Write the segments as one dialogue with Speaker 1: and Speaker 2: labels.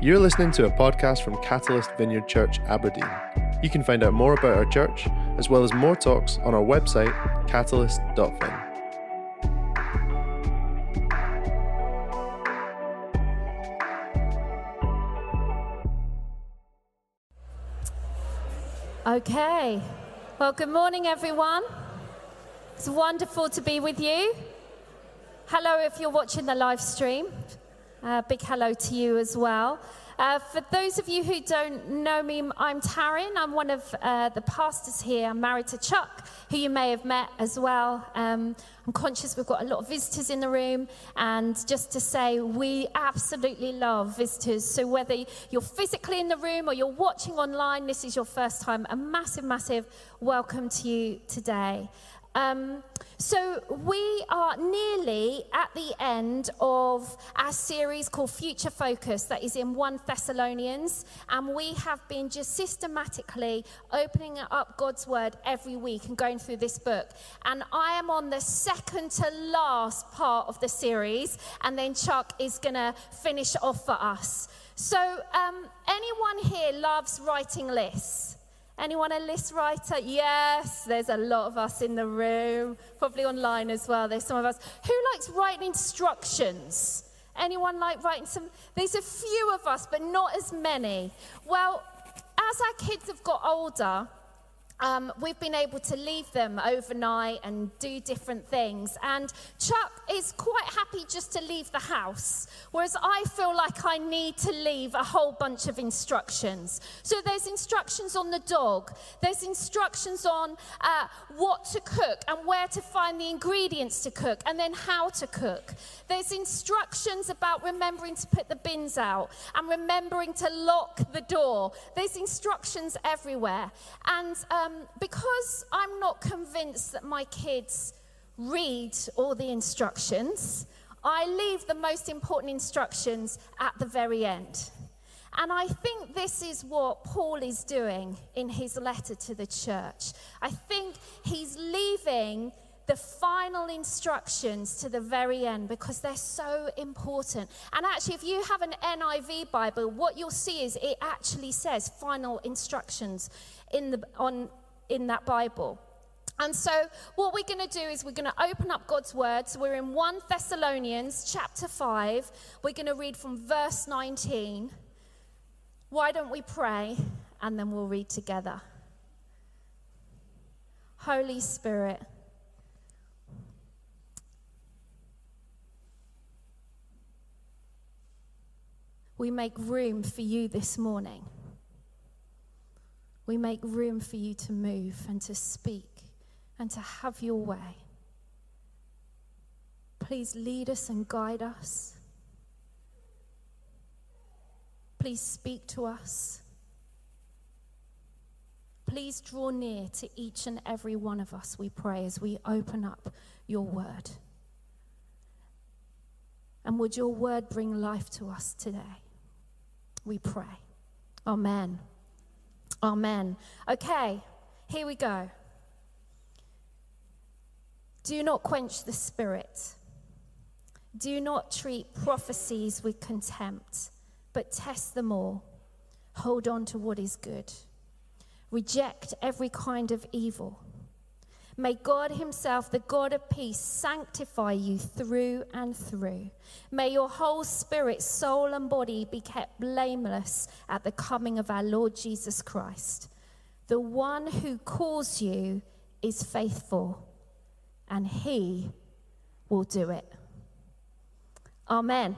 Speaker 1: You're listening to a podcast from Catalyst Vineyard Church, Aberdeen. You can find out more about our church, as well as more talks, on our website, catalyst.vin.
Speaker 2: Okay. Well, good morning, everyone. It's wonderful to be with you. Hello, if you're watching the live stream. Uh, big hello to you as well. Uh, for those of you who don't know me, I'm Taryn. I'm one of uh, the pastors here. I'm married to Chuck, who you may have met as well. Um, I'm conscious we've got a lot of visitors in the room, and just to say, we absolutely love visitors. So whether you're physically in the room or you're watching online, this is your first time, a massive, massive welcome to you today. Um, so, we are nearly at the end of our series called Future Focus, that is in 1 Thessalonians. And we have been just systematically opening up God's Word every week and going through this book. And I am on the second to last part of the series, and then Chuck is going to finish off for us. So, um, anyone here loves writing lists? Anyone a list writer? Yes, there's a lot of us in the room, probably online as well. There's some of us. Who likes writing instructions? Anyone like writing some? There's a few of us, but not as many. Well, as our kids have got older, um, we've been able to leave them overnight and do different things. And Chuck is quite happy just to leave the house, whereas I feel like I need to leave a whole bunch of instructions. So there's instructions on the dog, there's instructions on uh, what to cook and where to find the ingredients to cook, and then how to cook. There's instructions about remembering to put the bins out and remembering to lock the door. There's instructions everywhere. And um, um, because I'm not convinced that my kids read all the instructions, I leave the most important instructions at the very end. And I think this is what Paul is doing in his letter to the church. I think he's leaving the final instructions to the very end because they're so important. And actually, if you have an NIV Bible, what you'll see is it actually says final instructions in, the, on, in that Bible. And so, what we're going to do is we're going to open up God's word. So, we're in 1 Thessalonians chapter 5. We're going to read from verse 19. Why don't we pray and then we'll read together? Holy Spirit, we make room for you this morning we make room for you to move and to speak and to have your way. Please lead us and guide us. Please speak to us. Please draw near to each and every one of us, we pray, as we open up your word. And would your word bring life to us today? We pray. Amen. Amen. Okay, here we go. Do not quench the spirit. Do not treat prophecies with contempt, but test them all. Hold on to what is good. Reject every kind of evil. May God Himself, the God of peace, sanctify you through and through. May your whole spirit, soul, and body be kept blameless at the coming of our Lord Jesus Christ. The one who calls you is faithful, and He will do it. Amen.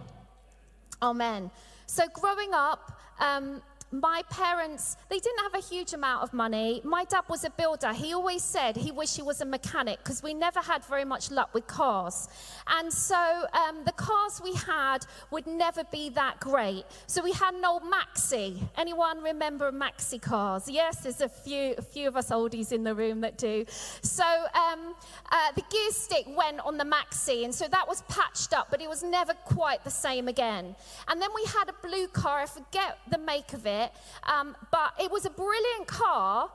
Speaker 2: Amen. So, growing up, um, my parents, they didn't have a huge amount of money. My dad was a builder. He always said he wished he was a mechanic because we never had very much luck with cars. And so um, the cars we had would never be that great. So we had an old Maxi. Anyone remember Maxi cars? Yes, there's a few, a few of us oldies in the room that do. So um, uh, the gear stick went on the Maxi, and so that was patched up, but it was never quite the same again. And then we had a blue car. I forget the make of it it. Um, but it was a brilliant car.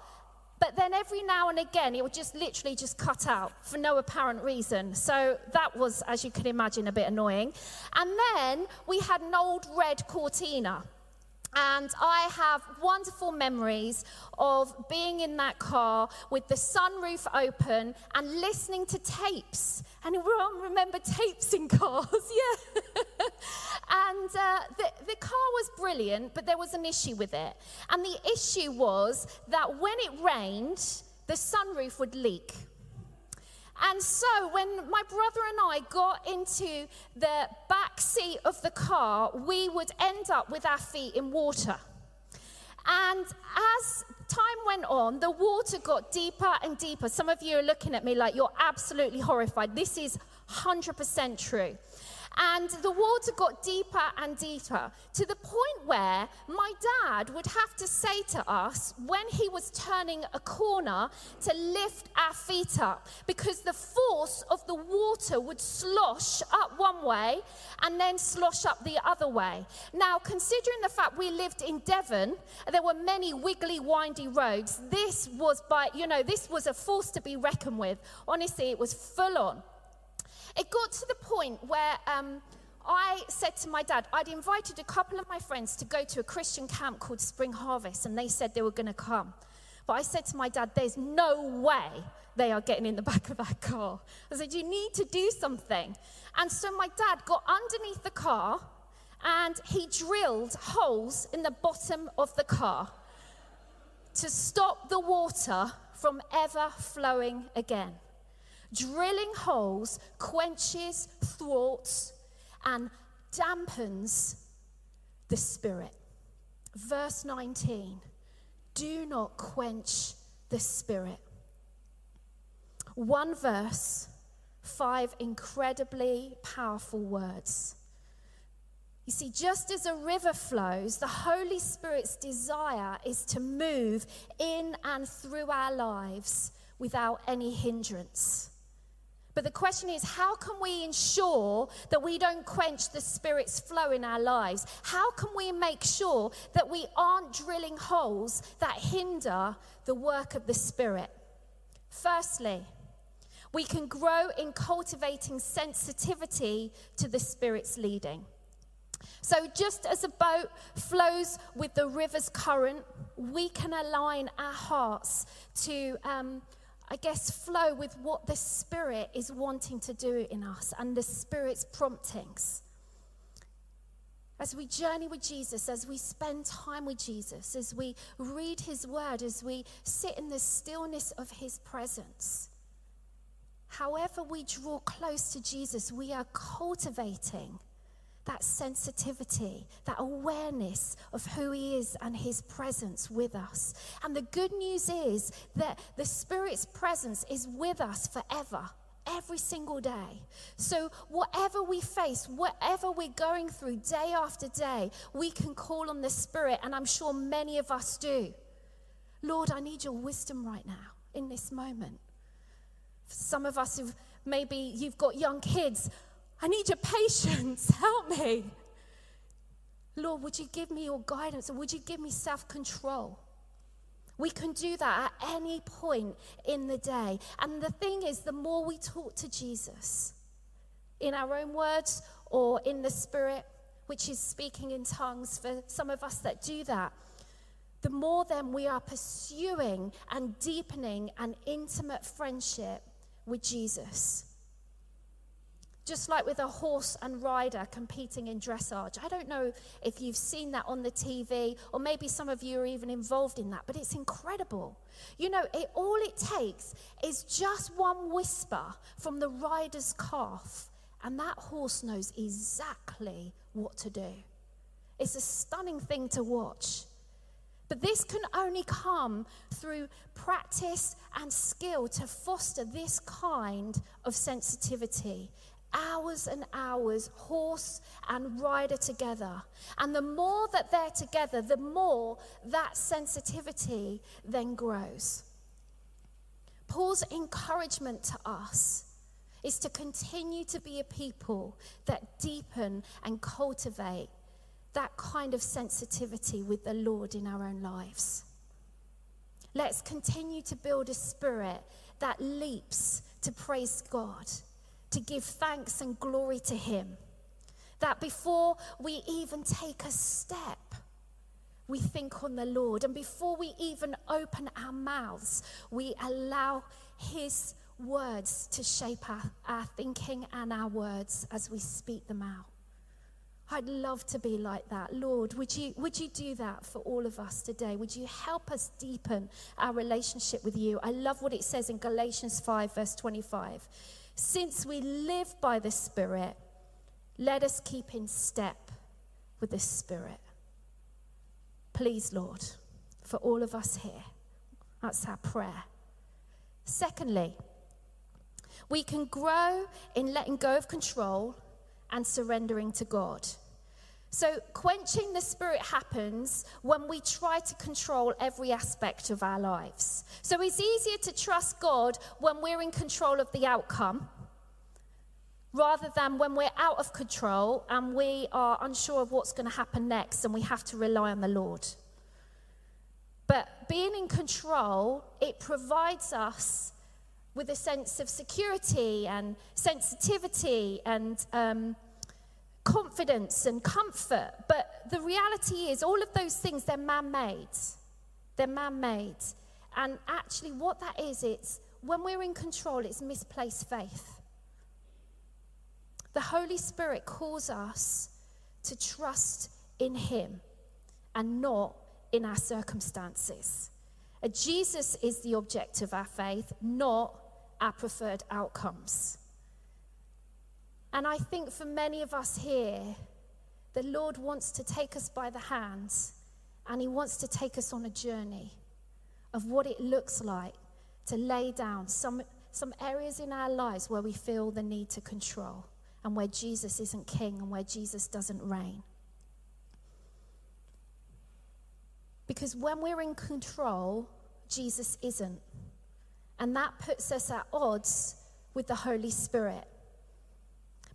Speaker 2: But then every now and again, it would just literally just cut out for no apparent reason. So that was, as you can imagine, a bit annoying. And then we had an old red Cortina. And I have wonderful memories of being in that car with the sunroof open and listening to tapes. Anyone remember tapes in cars? yeah. and uh, the, the car was brilliant, but there was an issue with it. And the issue was that when it rained, the sunroof would leak. And so when my brother and I got into the back seat of the car, we would end up with our feet in water. And as time went on, the water got deeper and deeper. Some of you are looking at me like you're absolutely horrified. This is 100% true. And the water got deeper and deeper to the point where my dad would have to say to us when he was turning a corner to lift our feet up because the force of the water would slosh up one way and then slosh up the other way. Now, considering the fact we lived in Devon, there were many wiggly, windy roads. This was by, you know, this was a force to be reckoned with. Honestly, it was full on. It got to the point where um, I said to my dad, I'd invited a couple of my friends to go to a Christian camp called Spring Harvest, and they said they were going to come. But I said to my dad, There's no way they are getting in the back of that car. I said, You need to do something. And so my dad got underneath the car and he drilled holes in the bottom of the car to stop the water from ever flowing again. Drilling holes quenches, thwarts, and dampens the spirit. Verse 19 do not quench the spirit. One verse, five incredibly powerful words. You see, just as a river flows, the Holy Spirit's desire is to move in and through our lives without any hindrance. But the question is, how can we ensure that we don't quench the Spirit's flow in our lives? How can we make sure that we aren't drilling holes that hinder the work of the Spirit? Firstly, we can grow in cultivating sensitivity to the Spirit's leading. So, just as a boat flows with the river's current, we can align our hearts to. Um, I guess, flow with what the Spirit is wanting to do in us and the Spirit's promptings. As we journey with Jesus, as we spend time with Jesus, as we read His Word, as we sit in the stillness of His presence, however we draw close to Jesus, we are cultivating that sensitivity, that awareness of who He is and His presence with us. And the good news is that the Spirit's presence is with us forever. Every single day. So, whatever we face, whatever we're going through day after day, we can call on the Spirit, and I'm sure many of us do. Lord, I need your wisdom right now in this moment. For some of us who maybe you've got young kids, I need your patience. Help me. Lord, would you give me your guidance and would you give me self control? We can do that at any point in the day. And the thing is, the more we talk to Jesus in our own words or in the Spirit, which is speaking in tongues for some of us that do that, the more then we are pursuing and deepening an intimate friendship with Jesus. Just like with a horse and rider competing in dressage. I don't know if you've seen that on the TV, or maybe some of you are even involved in that, but it's incredible. You know, it, all it takes is just one whisper from the rider's calf, and that horse knows exactly what to do. It's a stunning thing to watch. But this can only come through practice and skill to foster this kind of sensitivity hours and hours, horse and rider together. And the more that they're together, the more that sensitivity then grows. Paul's encouragement to us is to continue to be a people that deepen and cultivate that kind of sensitivity with the Lord in our own lives. Let's continue to build a spirit that leaps to praise God to give thanks and glory to Him. That before we even take a step, we think on the Lord. And before we even open our mouths, we allow His words to shape our, our thinking and our words as we speak them out. I'd love to be like that. Lord, would you, would you do that for all of us today? Would you help us deepen our relationship with you? I love what it says in Galatians 5, verse 25. Since we live by the Spirit, let us keep in step with the Spirit. Please, Lord, for all of us here. That's our prayer. Secondly, we can grow in letting go of control and surrendering to God. So, quenching the spirit happens when we try to control every aspect of our lives. So, it's easier to trust God when we're in control of the outcome rather than when we're out of control and we are unsure of what's going to happen next and we have to rely on the Lord. But being in control, it provides us with a sense of security and sensitivity and um, confidence and comfort. But the reality is, all of those things, they're man made. They're man made. And actually, what that is, it's when we're in control, it's misplaced faith. The Holy Spirit calls us to trust in Him and not in our circumstances. Uh, Jesus is the object of our faith, not our preferred outcomes. And I think for many of us here, the Lord wants to take us by the hands and He wants to take us on a journey of what it looks like to lay down some, some areas in our lives where we feel the need to control and where Jesus isn't king and where Jesus doesn't reign. Because when we're in control, Jesus isn't. And that puts us at odds with the Holy Spirit.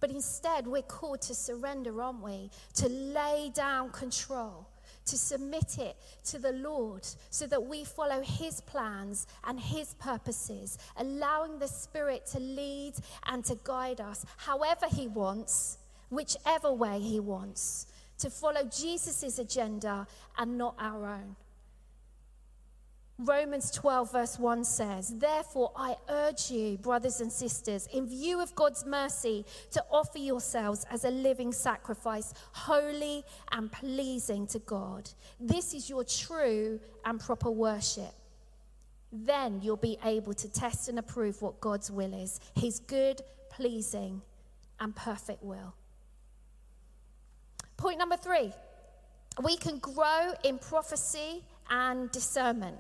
Speaker 2: But instead, we're called to surrender, aren't we? To lay down control, to submit it to the Lord so that we follow His plans and His purposes, allowing the Spirit to lead and to guide us however He wants, whichever way He wants, to follow Jesus' agenda and not our own. Romans 12, verse 1 says, Therefore, I urge you, brothers and sisters, in view of God's mercy, to offer yourselves as a living sacrifice, holy and pleasing to God. This is your true and proper worship. Then you'll be able to test and approve what God's will is his good, pleasing, and perfect will. Point number three we can grow in prophecy and discernment.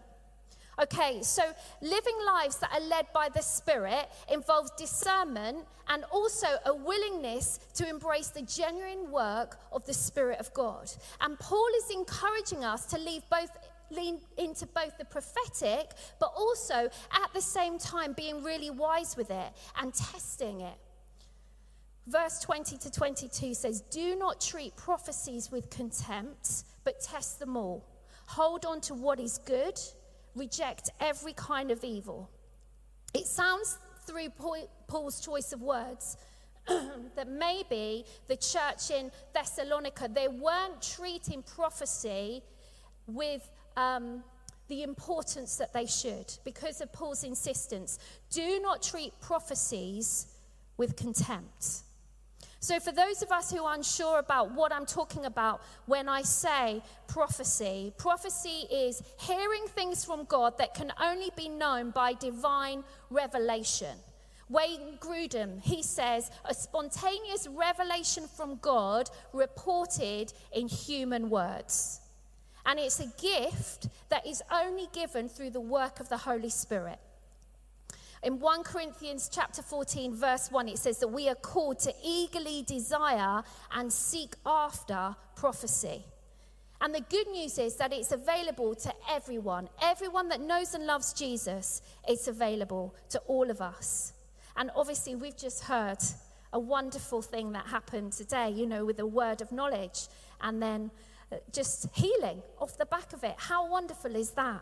Speaker 2: Okay, so living lives that are led by the Spirit involves discernment and also a willingness to embrace the genuine work of the Spirit of God. And Paul is encouraging us to leave both lean into both the prophetic, but also at the same time being really wise with it and testing it. Verse 20 to 22 says, Do not treat prophecies with contempt, but test them all. Hold on to what is good reject every kind of evil. It sounds through Paul's choice of words that maybe the church in Thessalonica, they weren't treating prophecy with um, the importance that they should because of Paul's insistence. Do not treat prophecies with contempt. So, for those of us who are unsure about what I'm talking about when I say prophecy, prophecy is hearing things from God that can only be known by divine revelation. Wayne Grudem, he says, a spontaneous revelation from God reported in human words. And it's a gift that is only given through the work of the Holy Spirit. In 1 Corinthians chapter 14 verse 1 it says that we are called to eagerly desire and seek after prophecy. And the good news is that it's available to everyone. Everyone that knows and loves Jesus, it's available to all of us. And obviously we've just heard a wonderful thing that happened today, you know, with a word of knowledge and then uh, just healing off the back of it. How wonderful is that?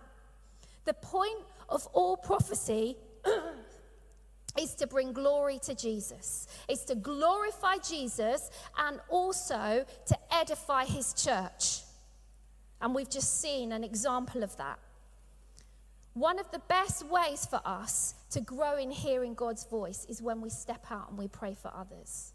Speaker 2: The point of all prophecy is to bring glory to Jesus. It's to glorify Jesus and also to edify his church. And we've just seen an example of that. One of the best ways for us to grow in hearing God's voice is when we step out and we pray for others.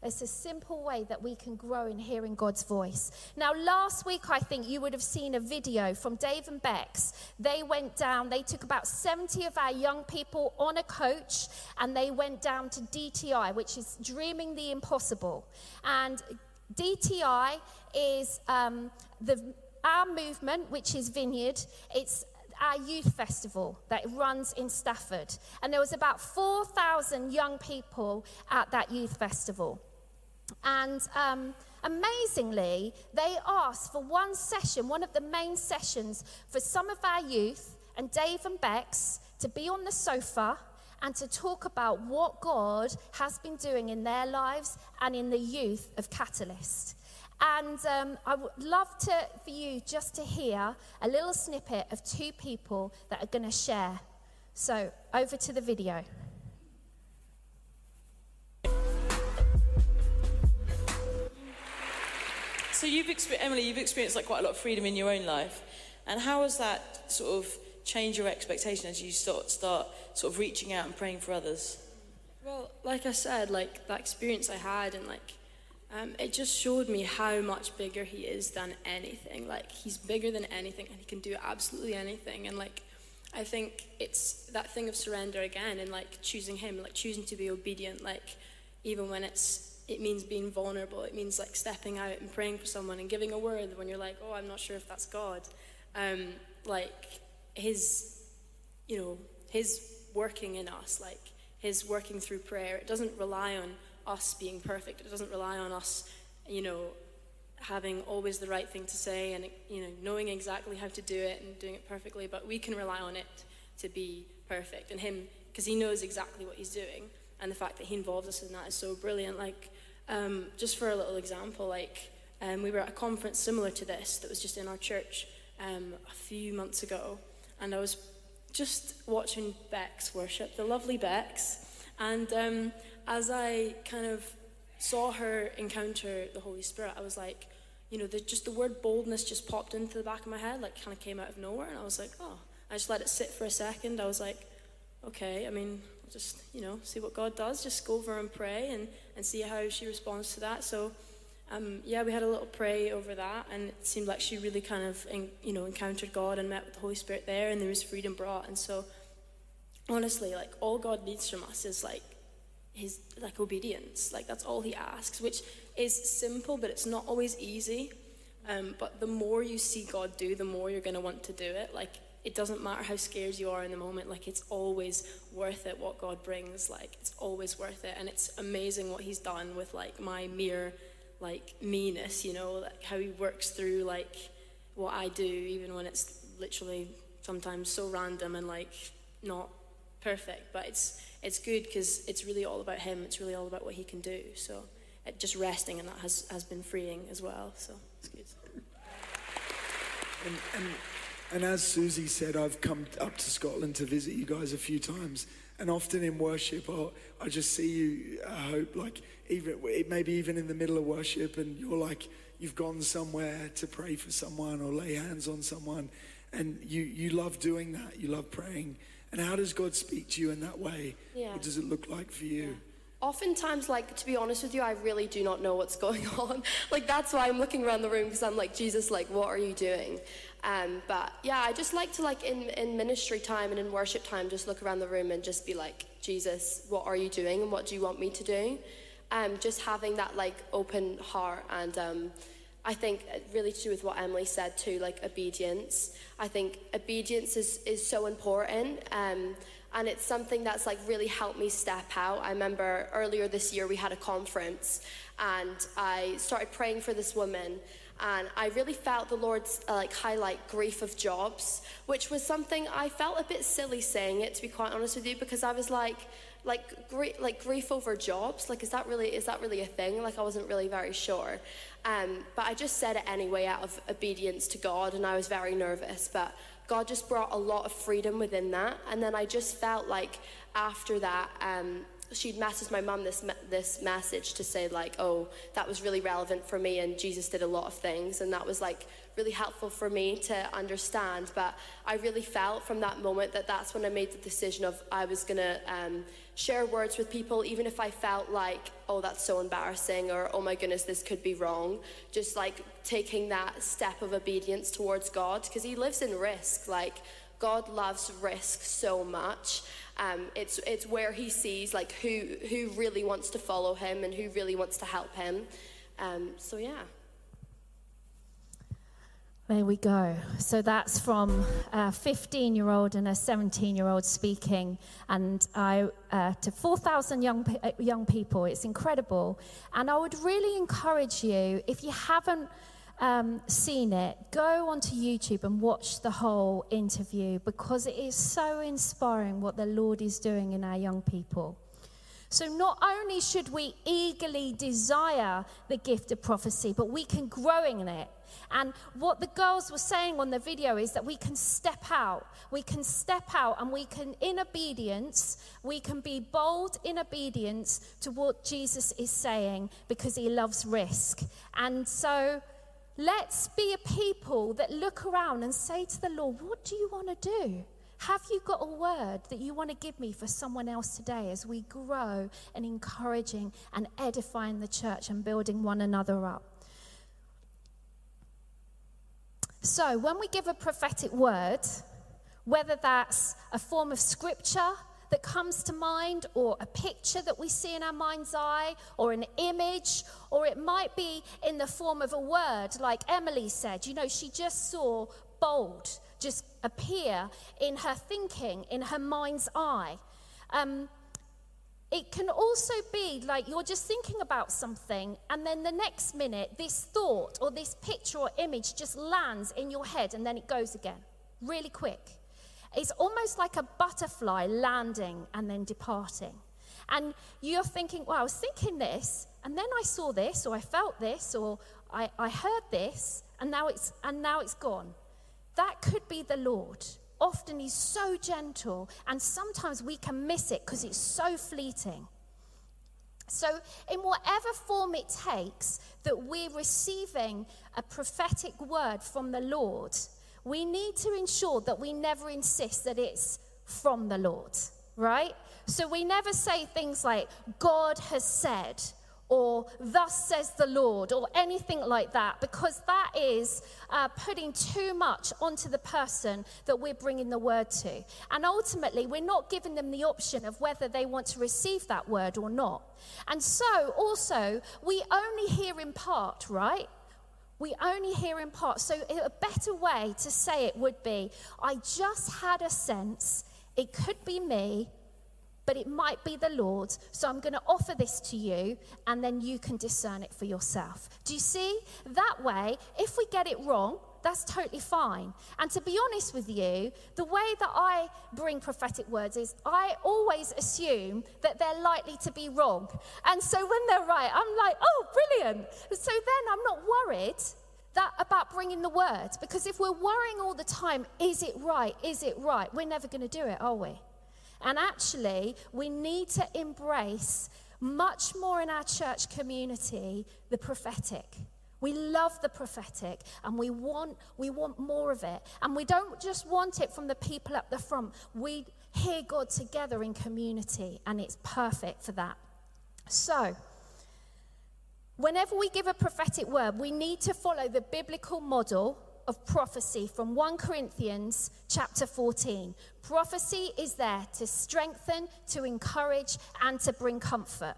Speaker 2: It's a simple way that we can grow in hearing God's voice. Now, last week, I think you would have seen a video from Dave and Bex. They went down, they took about 70 of our young people on a coach, and they went down to DTI, which is Dreaming the Impossible. And DTI is um, the, our movement, which is Vineyard. It's our youth festival that runs in Stafford. And there was about 4,000 young people at that youth festival. And um, amazingly, they asked for one session, one of the main sessions, for some of our youth and Dave and Bex to be on the sofa and to talk about what God has been doing in their lives and in the youth of Catalyst. And um, I would love to, for you just to hear a little snippet of two people that are going to share. So, over to the video.
Speaker 3: So you've experienced, Emily, you've experienced like quite a lot of freedom in your own life, and how has that sort of changed your expectation as you start start sort of reaching out and praying for others?
Speaker 4: Well, like I said, like that experience I had, and like um, it just showed me how much bigger he is than anything. Like he's bigger than anything, and he can do absolutely anything. And like I think it's that thing of surrender again, and like choosing him, like choosing to be obedient, like even when it's it means being vulnerable. It means like stepping out and praying for someone and giving a word when you're like, oh, I'm not sure if that's God. Um, like his, you know, his working in us, like his working through prayer. It doesn't rely on us being perfect. It doesn't rely on us, you know, having always the right thing to say and you know knowing exactly how to do it and doing it perfectly. But we can rely on it to be perfect, and him because he knows exactly what he's doing. And the fact that he involves us in that is so brilliant. Like um, just for a little example, like um, we were at a conference similar to this that was just in our church um, a few months ago, and I was just watching Bex worship, the lovely Bex, and um, as I kind of saw her encounter the Holy Spirit, I was like, you know, the, just the word boldness just popped into the back of my head, like kind of came out of nowhere, and I was like, oh, I just let it sit for a second. I was like, okay, I mean, just, you know, see what God does. Just go over and pray and, and see how she responds to that. So, um, yeah, we had a little pray over that, and it seemed like she really kind of, you know, encountered God and met with the Holy Spirit there, and there was freedom brought. And so, honestly, like all God needs from us is like His like obedience. Like that's all He asks, which is simple, but it's not always easy. Um, but the more you see God do, the more you're going to want to do it. Like it doesn't matter how scared you are in the moment like it's always worth it what god brings like it's always worth it. And it's amazing what he's done with like my mere like meanness you know like how he works through like what i do even when it's literally sometimes so random and like not perfect. But it's it's good because it's really all about him. It's really all about what he can do. So it, just resting in that has has been freeing as well. So it's good.
Speaker 5: And, and and as Susie said, I've come up to Scotland to visit you guys a few times. And often in worship, I'll, I just see you, I hope, like, even maybe even in the middle of worship, and you're like, you've gone somewhere to pray for someone or lay hands on someone. And you, you love doing that. You love praying. And how does God speak to you in that way? Yeah. What does it look like for you?
Speaker 4: Yeah oftentimes like to be honest with you i really do not know what's going on like that's why i'm looking around the room because i'm like jesus like what are you doing um, but yeah i just like to like in, in ministry time and in worship time just look around the room and just be like jesus what are you doing and what do you want me to do um, just having that like open heart and um, I think really to do with what Emily said too, like obedience. I think obedience is, is so important. Um, and it's something that's like really helped me step out. I remember earlier this year we had a conference and I started praying for this woman and I really felt the Lord's uh, like highlight grief of jobs, which was something I felt a bit silly saying it to be quite honest with you because I was like like grief like grief over jobs like is that really is that really a thing? Like I wasn't really very sure. Um, but I just said it anyway out of obedience to God and I was very nervous. But God just brought a lot of freedom within that. And then I just felt like after that, um,
Speaker 6: she'd messaged my mum this, this message to say, like, oh, that was really relevant for me, and Jesus did a lot of things, and that was like really helpful for me to understand. But I really felt from that moment that that's when I made the decision of I was going to um, share words with people, even if I felt like, oh, that's so embarrassing, or oh my goodness, this could be wrong. Just like taking that step of obedience towards God, because He lives in risk. Like, God loves risk so much. Um, it's, it's where he sees like who, who really wants to follow him and who really wants to help him. Um, so yeah.
Speaker 2: There we go. So that's from a 15 year old and a 17 year old speaking, and I, uh, to 4,000 young, uh, young people. It's incredible. And I would really encourage you, if you haven't um, seen it, go onto YouTube and watch the whole interview because it is so inspiring what the Lord is doing in our young people. So, not only should we eagerly desire the gift of prophecy, but we can grow in it. And what the girls were saying on the video is that we can step out. We can step out and we can, in obedience, we can be bold in obedience to what Jesus is saying because he loves risk. And so, let's be a people that look around and say to the Lord, What do you want to do? Have you got a word that you want to give me for someone else today as we grow and encouraging and edifying the church and building one another up? So, when we give a prophetic word, whether that's a form of scripture that comes to mind, or a picture that we see in our mind's eye, or an image, or it might be in the form of a word, like Emily said. You know, she just saw bold just appear in her thinking, in her mind's eye. Um, it can also be like you're just thinking about something, and then the next minute, this thought or this picture or image just lands in your head, and then it goes again really quick. It's almost like a butterfly landing and then departing. And you're thinking, well, I was thinking this, and then I saw this, or I felt this, or I, I heard this, and now it's and now it's gone. That could be the Lord. Often he's so gentle, and sometimes we can miss it because it's so fleeting. So, in whatever form it takes that we're receiving a prophetic word from the Lord, we need to ensure that we never insist that it's from the Lord, right? So, we never say things like, God has said, or thus says the Lord, or anything like that, because that is uh, putting too much onto the person that we're bringing the word to. And ultimately, we're not giving them the option of whether they want to receive that word or not. And so, also, we only hear in part, right? We only hear in part. So, a better way to say it would be I just had a sense, it could be me, but it might be the Lord. So I'm going to offer this to you, and then you can discern it for yourself. Do you see? That way, if we get it wrong, that's totally fine. And to be honest with you, the way that I bring prophetic words is I always assume that they're likely to be wrong. And so when they're right, I'm like, oh, brilliant. So then I'm not worried that about bringing the word because if we're worrying all the time, is it right? Is it right? We're never going to do it, are we? And actually, we need to embrace much more in our church community the prophetic. We love the prophetic and we want, we want more of it. And we don't just want it from the people up the front. We hear God together in community and it's perfect for that. So, whenever we give a prophetic word, we need to follow the biblical model of prophecy from 1 Corinthians chapter 14. Prophecy is there to strengthen, to encourage, and to bring comfort.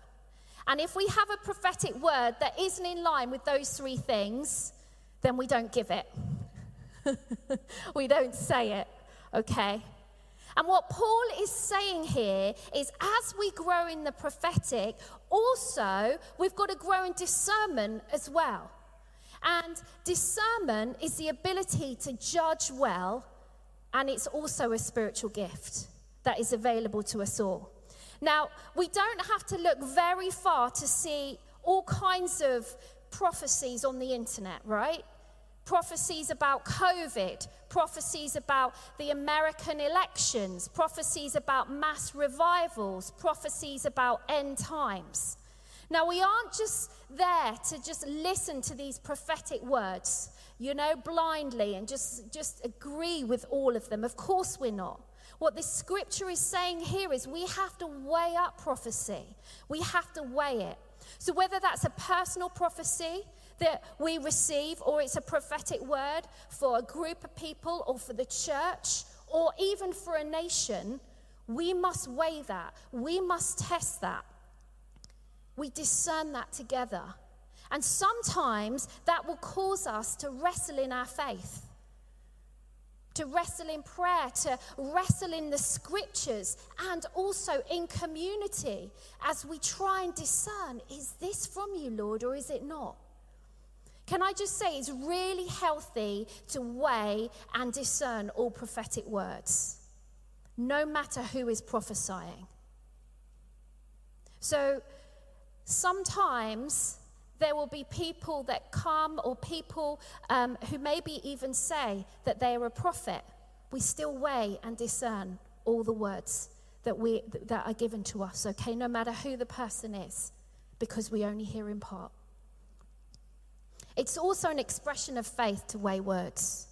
Speaker 2: And if we have a prophetic word that isn't in line with those three things, then we don't give it. we don't say it, okay? And what Paul is saying here is as we grow in the prophetic, also we've got to grow in discernment as well. And discernment is the ability to judge well, and it's also a spiritual gift that is available to us all. Now, we don't have to look very far to see all kinds of prophecies on the internet, right? prophecies about COVID, prophecies about the American elections, prophecies about mass revivals, prophecies about end times. Now, we aren't just there to just listen to these prophetic words, you know, blindly and just, just agree with all of them. Of course, we're not. What this scripture is saying here is we have to weigh up prophecy, we have to weigh it. So, whether that's a personal prophecy that we receive, or it's a prophetic word for a group of people, or for the church, or even for a nation, we must weigh that. We must test that. We discern that together. And sometimes that will cause us to wrestle in our faith to wrestle in prayer, to wrestle in the scriptures, and also in community as we try and discern is this from you, Lord, or is it not? Can I just say it's really healthy to weigh and discern all prophetic words, no matter who is prophesying. So sometimes there will be people that come or people um, who maybe even say that they are a prophet. We still weigh and discern all the words that, we, that are given to us, okay, no matter who the person is, because we only hear in part. It's also an expression of faith to weigh words.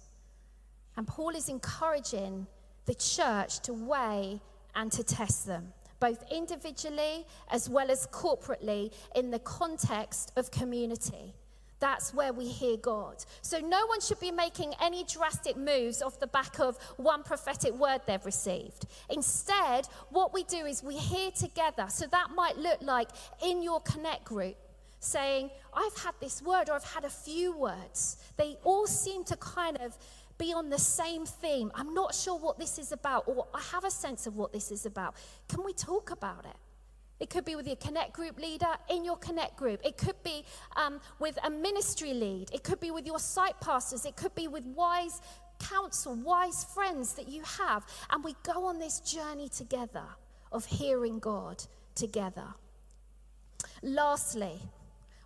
Speaker 2: And Paul is encouraging the church to weigh and to test them both individually as well as corporately in the context of community. That's where we hear God. So no one should be making any drastic moves off the back of one prophetic word they've received. Instead, what we do is we hear together. So that might look like in your connect group saying, I've had this word or I've had a few words. They all seem to kind of be on the same theme. I'm not sure what this is about, or I have a sense of what this is about. Can we talk about it? It could be with your Connect group leader in your Connect group. It could be um, with a ministry lead. It could be with your site pastors. It could be with wise counsel, wise friends that you have. And we go on this journey together of hearing God together. Lastly,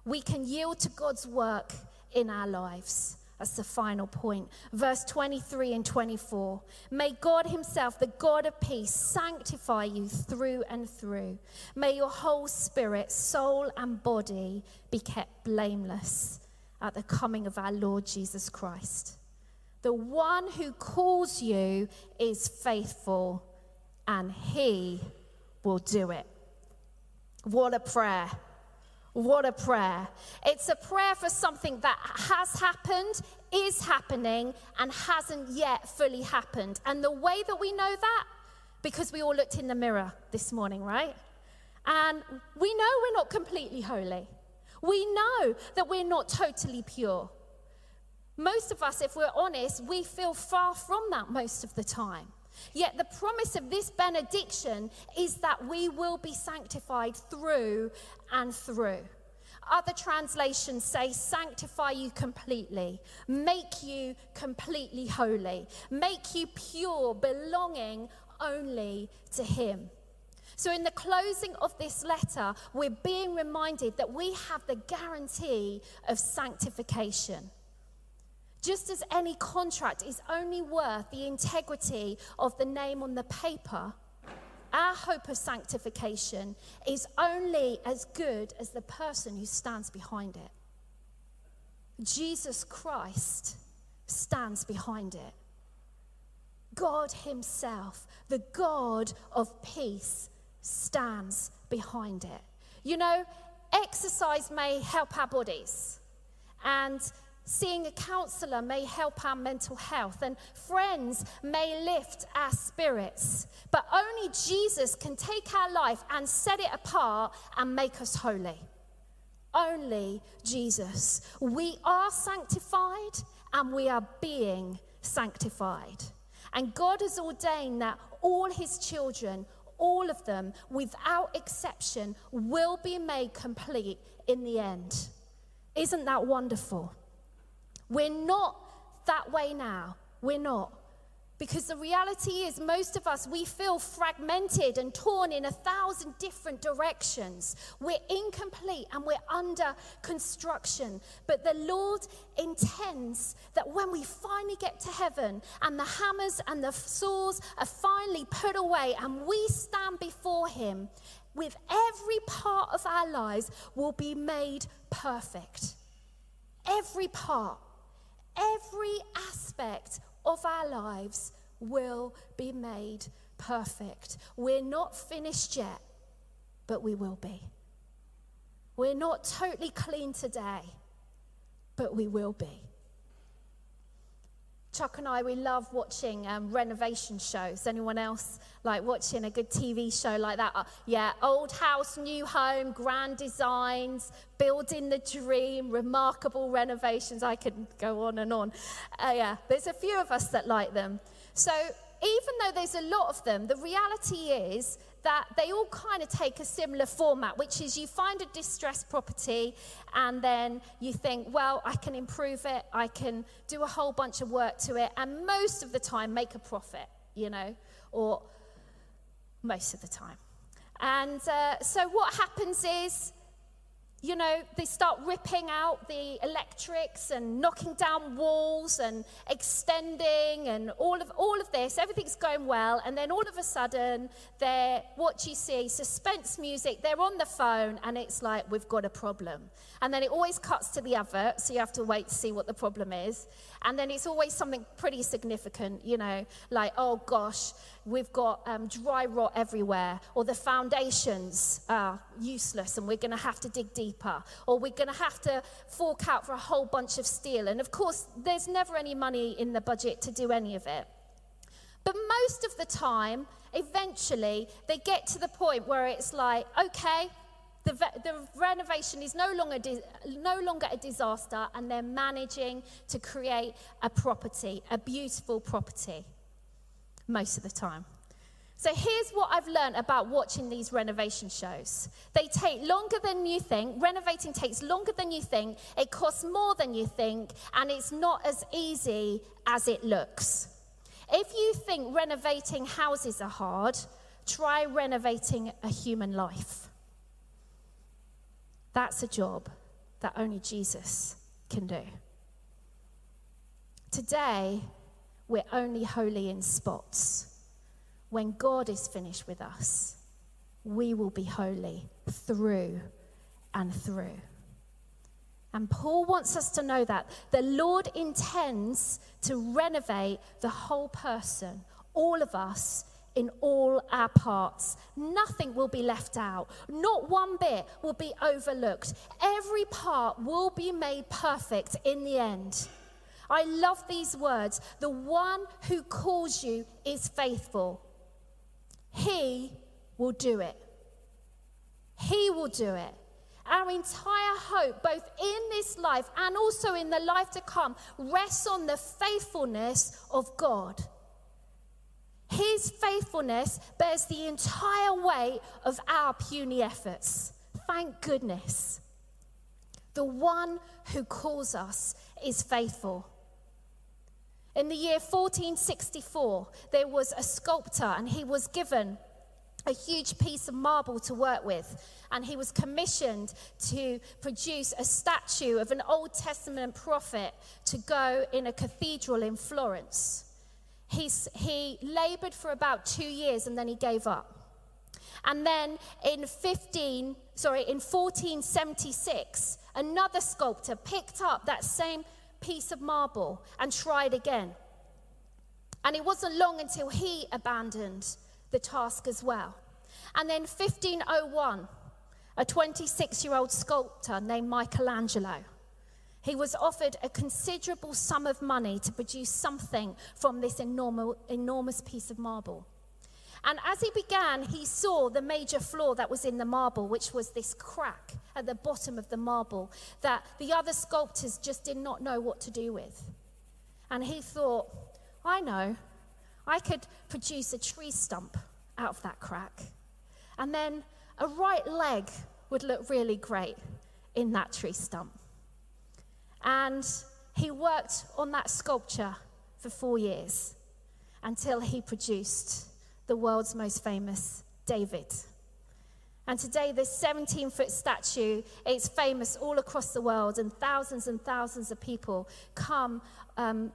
Speaker 2: we can yield to God's work in our lives. That's the final point. Verse 23 and 24. May God Himself, the God of peace, sanctify you through and through. May your whole spirit, soul, and body be kept blameless at the coming of our Lord Jesus Christ. The one who calls you is faithful, and He will do it. What a prayer! What a prayer. It's a prayer for something that has happened, is happening, and hasn't yet fully happened. And the way that we know that, because we all looked in the mirror this morning, right? And we know we're not completely holy. We know that we're not totally pure. Most of us, if we're honest, we feel far from that most of the time. Yet the promise of this benediction is that we will be sanctified through and through. Other translations say, sanctify you completely, make you completely holy, make you pure, belonging only to Him. So, in the closing of this letter, we're being reminded that we have the guarantee of sanctification. Just as any contract is only worth the integrity of the name on the paper, our hope of sanctification is only as good as the person who stands behind it. Jesus Christ stands behind it. God Himself, the God of peace, stands behind it. You know, exercise may help our bodies, and Seeing a counselor may help our mental health, and friends may lift our spirits. But only Jesus can take our life and set it apart and make us holy. Only Jesus. We are sanctified and we are being sanctified. And God has ordained that all his children, all of them, without exception, will be made complete in the end. Isn't that wonderful? We're not that way now. We're not. Because the reality is, most of us, we feel fragmented and torn in a thousand different directions. We're incomplete and we're under construction. But the Lord intends that when we finally get to heaven and the hammers and the saws are finally put away and we stand before Him, with every part of our lives will be made perfect. Every part, every aspect of our lives will be made perfect. We're not finished yet, but we will be. We're not totally clean today, but we will be. Chuck and I, we love watching um, renovation shows. Anyone else like watching a good TV show like that? Uh, yeah, old house, new home, grand designs, building the dream, remarkable renovations. I could go on and on. Uh, yeah, there's a few of us that like them. So even though there's a lot of them, the reality is that they all kind of take a similar format, which is you find a distressed property and then you think, well, I can improve it, I can do a whole bunch of work to it, and most of the time make a profit, you know, or most of the time. And uh, so what happens is you know, they start ripping out the electrics and knocking down walls and extending and all of all of this. Everything's going well, and then all of a sudden, they're what you see suspense music. They're on the phone, and it's like we've got a problem. And then it always cuts to the advert, so you have to wait to see what the problem is. And then it's always something pretty significant, you know, like oh gosh, we've got um, dry rot everywhere, or the foundations are useless, and we're going to have to dig deeper, or we're going to have to fork out for a whole bunch of steel. And of course, there's never any money in the budget to do any of it. But most of the time, eventually, they get to the point where it's like, okay, the, the renovation is no longer, no longer a disaster, and they're managing to create a property, a beautiful property, most of the time. So here's what I've learned about watching these renovation shows. They take longer than you think. Renovating takes longer than you think. It costs more than you think. And it's not as easy as it looks. If you think renovating houses are hard, try renovating a human life. That's a job that only Jesus can do. Today, we're only holy in spots when God is finished with us, we will be holy through and through. And Paul wants us to know that the Lord intends to renovate the whole person, all of us, in all our parts. Nothing will be left out. Not one bit will be overlooked. Every part will be made perfect in the end. I love these words. The one who calls you is faithful. He will do it. He will do it. Our entire hope, both in this life and also in the life to come, rests on the faithfulness of God. His faithfulness bears the entire weight of our puny efforts. Thank goodness. The one who calls us is faithful. In the year 1464, there was a sculptor, and he was given a huge piece of marble to work with. And he was commissioned to produce a statue of an Old Testament prophet to go in a cathedral in Florence. He's, he labored for about two years and then he gave up. And then in 15, sorry, in 1476, another sculptor picked up that same piece of marble and tried again. And it wasn't long until he abandoned the task as well. And then 1501, a 26 year old sculptor named Michelangelo. He was offered a considerable sum of money to produce something from this enormous, enormous piece of marble. And as he began, he saw the major flaw that was in the marble, which was this crack at the bottom of the marble that the other sculptors just did not know what to do with. And he thought, I know, I could produce a tree stump out of that crack. And then a right leg would look really great in that tree stump. And he worked on that sculpture for four years. until he produced the world's most famous David. And today, this 17 foot statue is famous all across the world, and thousands and thousands of people come um,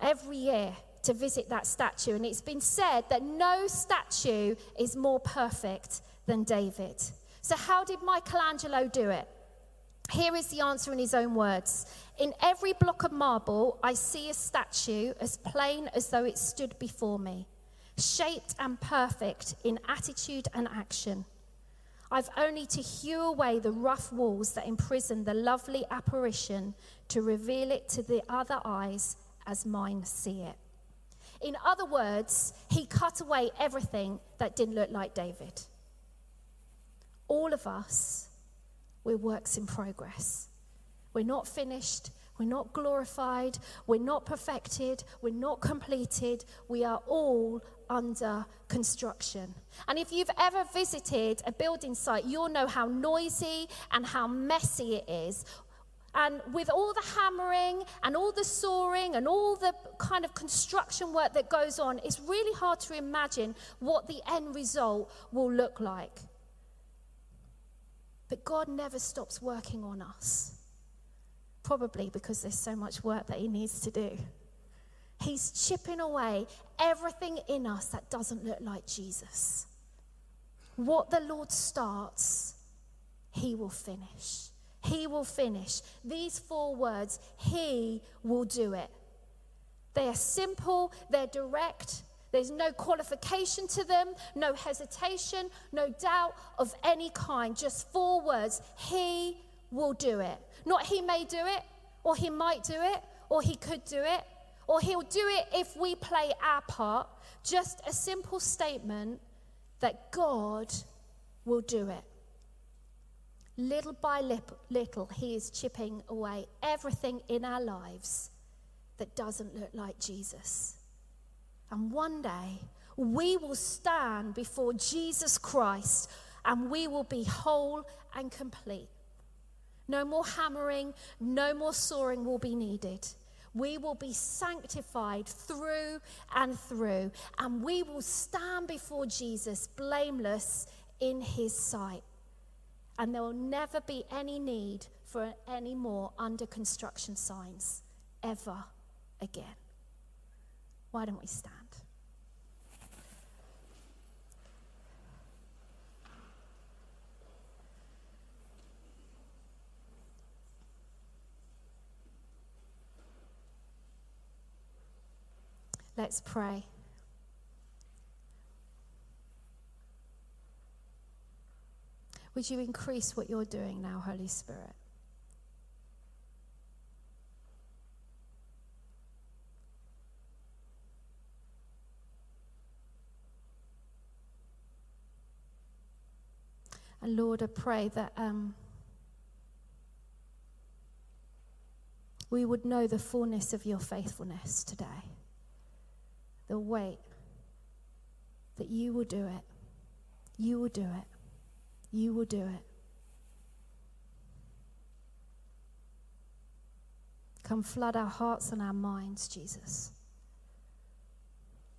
Speaker 2: every year to visit that statue. And it's been said that no statue is more perfect than David. So, how did Michelangelo do it? Here is the answer in his own words. In every block of marble, I see a statue as plain as though it stood before me, shaped and perfect in attitude and action. I've only to hew away the rough walls that imprison the lovely apparition to reveal it to the other eyes as mine see it. In other words, he cut away everything that didn't look like David. All of us, we're works in progress. We're not finished. We're not glorified. We're not perfected. We're not completed. We are all under construction. And if you've ever visited a building site, you'll know how noisy and how messy it is. And with all the hammering and all the sawing and all the kind of construction work that goes on, it's really hard to imagine what the end result will look like. But God never stops working on us, probably because there's so much work that He needs to do. He's chipping away everything in us that doesn't look like Jesus. What the Lord starts, He will finish. He will finish. These four words, He will do it. They are simple, they're direct, there's no qualification to them, no hesitation, no doubt of any kind. Just four words He will do it. Not He may do it, or He might do it, or He could do it or he'll do it if we play our part. Just a simple statement that God will do it. Little by little, he is chipping away everything in our lives that doesn't look like Jesus. And one day, we will stand before Jesus Christ and we will be whole and complete. No more hammering, no more sawing will be needed. We will be sanctified through and through, and we will stand before Jesus blameless in his sight. And there will never be any need for any more under construction signs ever again. Why don't we stand? Let's pray. Would you increase what you're doing now, Holy Spirit? And Lord, I pray that um, we would know the fullness of your faithfulness today the weight that you will do it. You will do it. You will do it. Come flood our hearts and our minds, Jesus.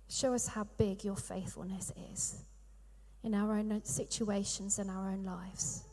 Speaker 2: Show us how big your faithfulness is in our own situations and our own lives.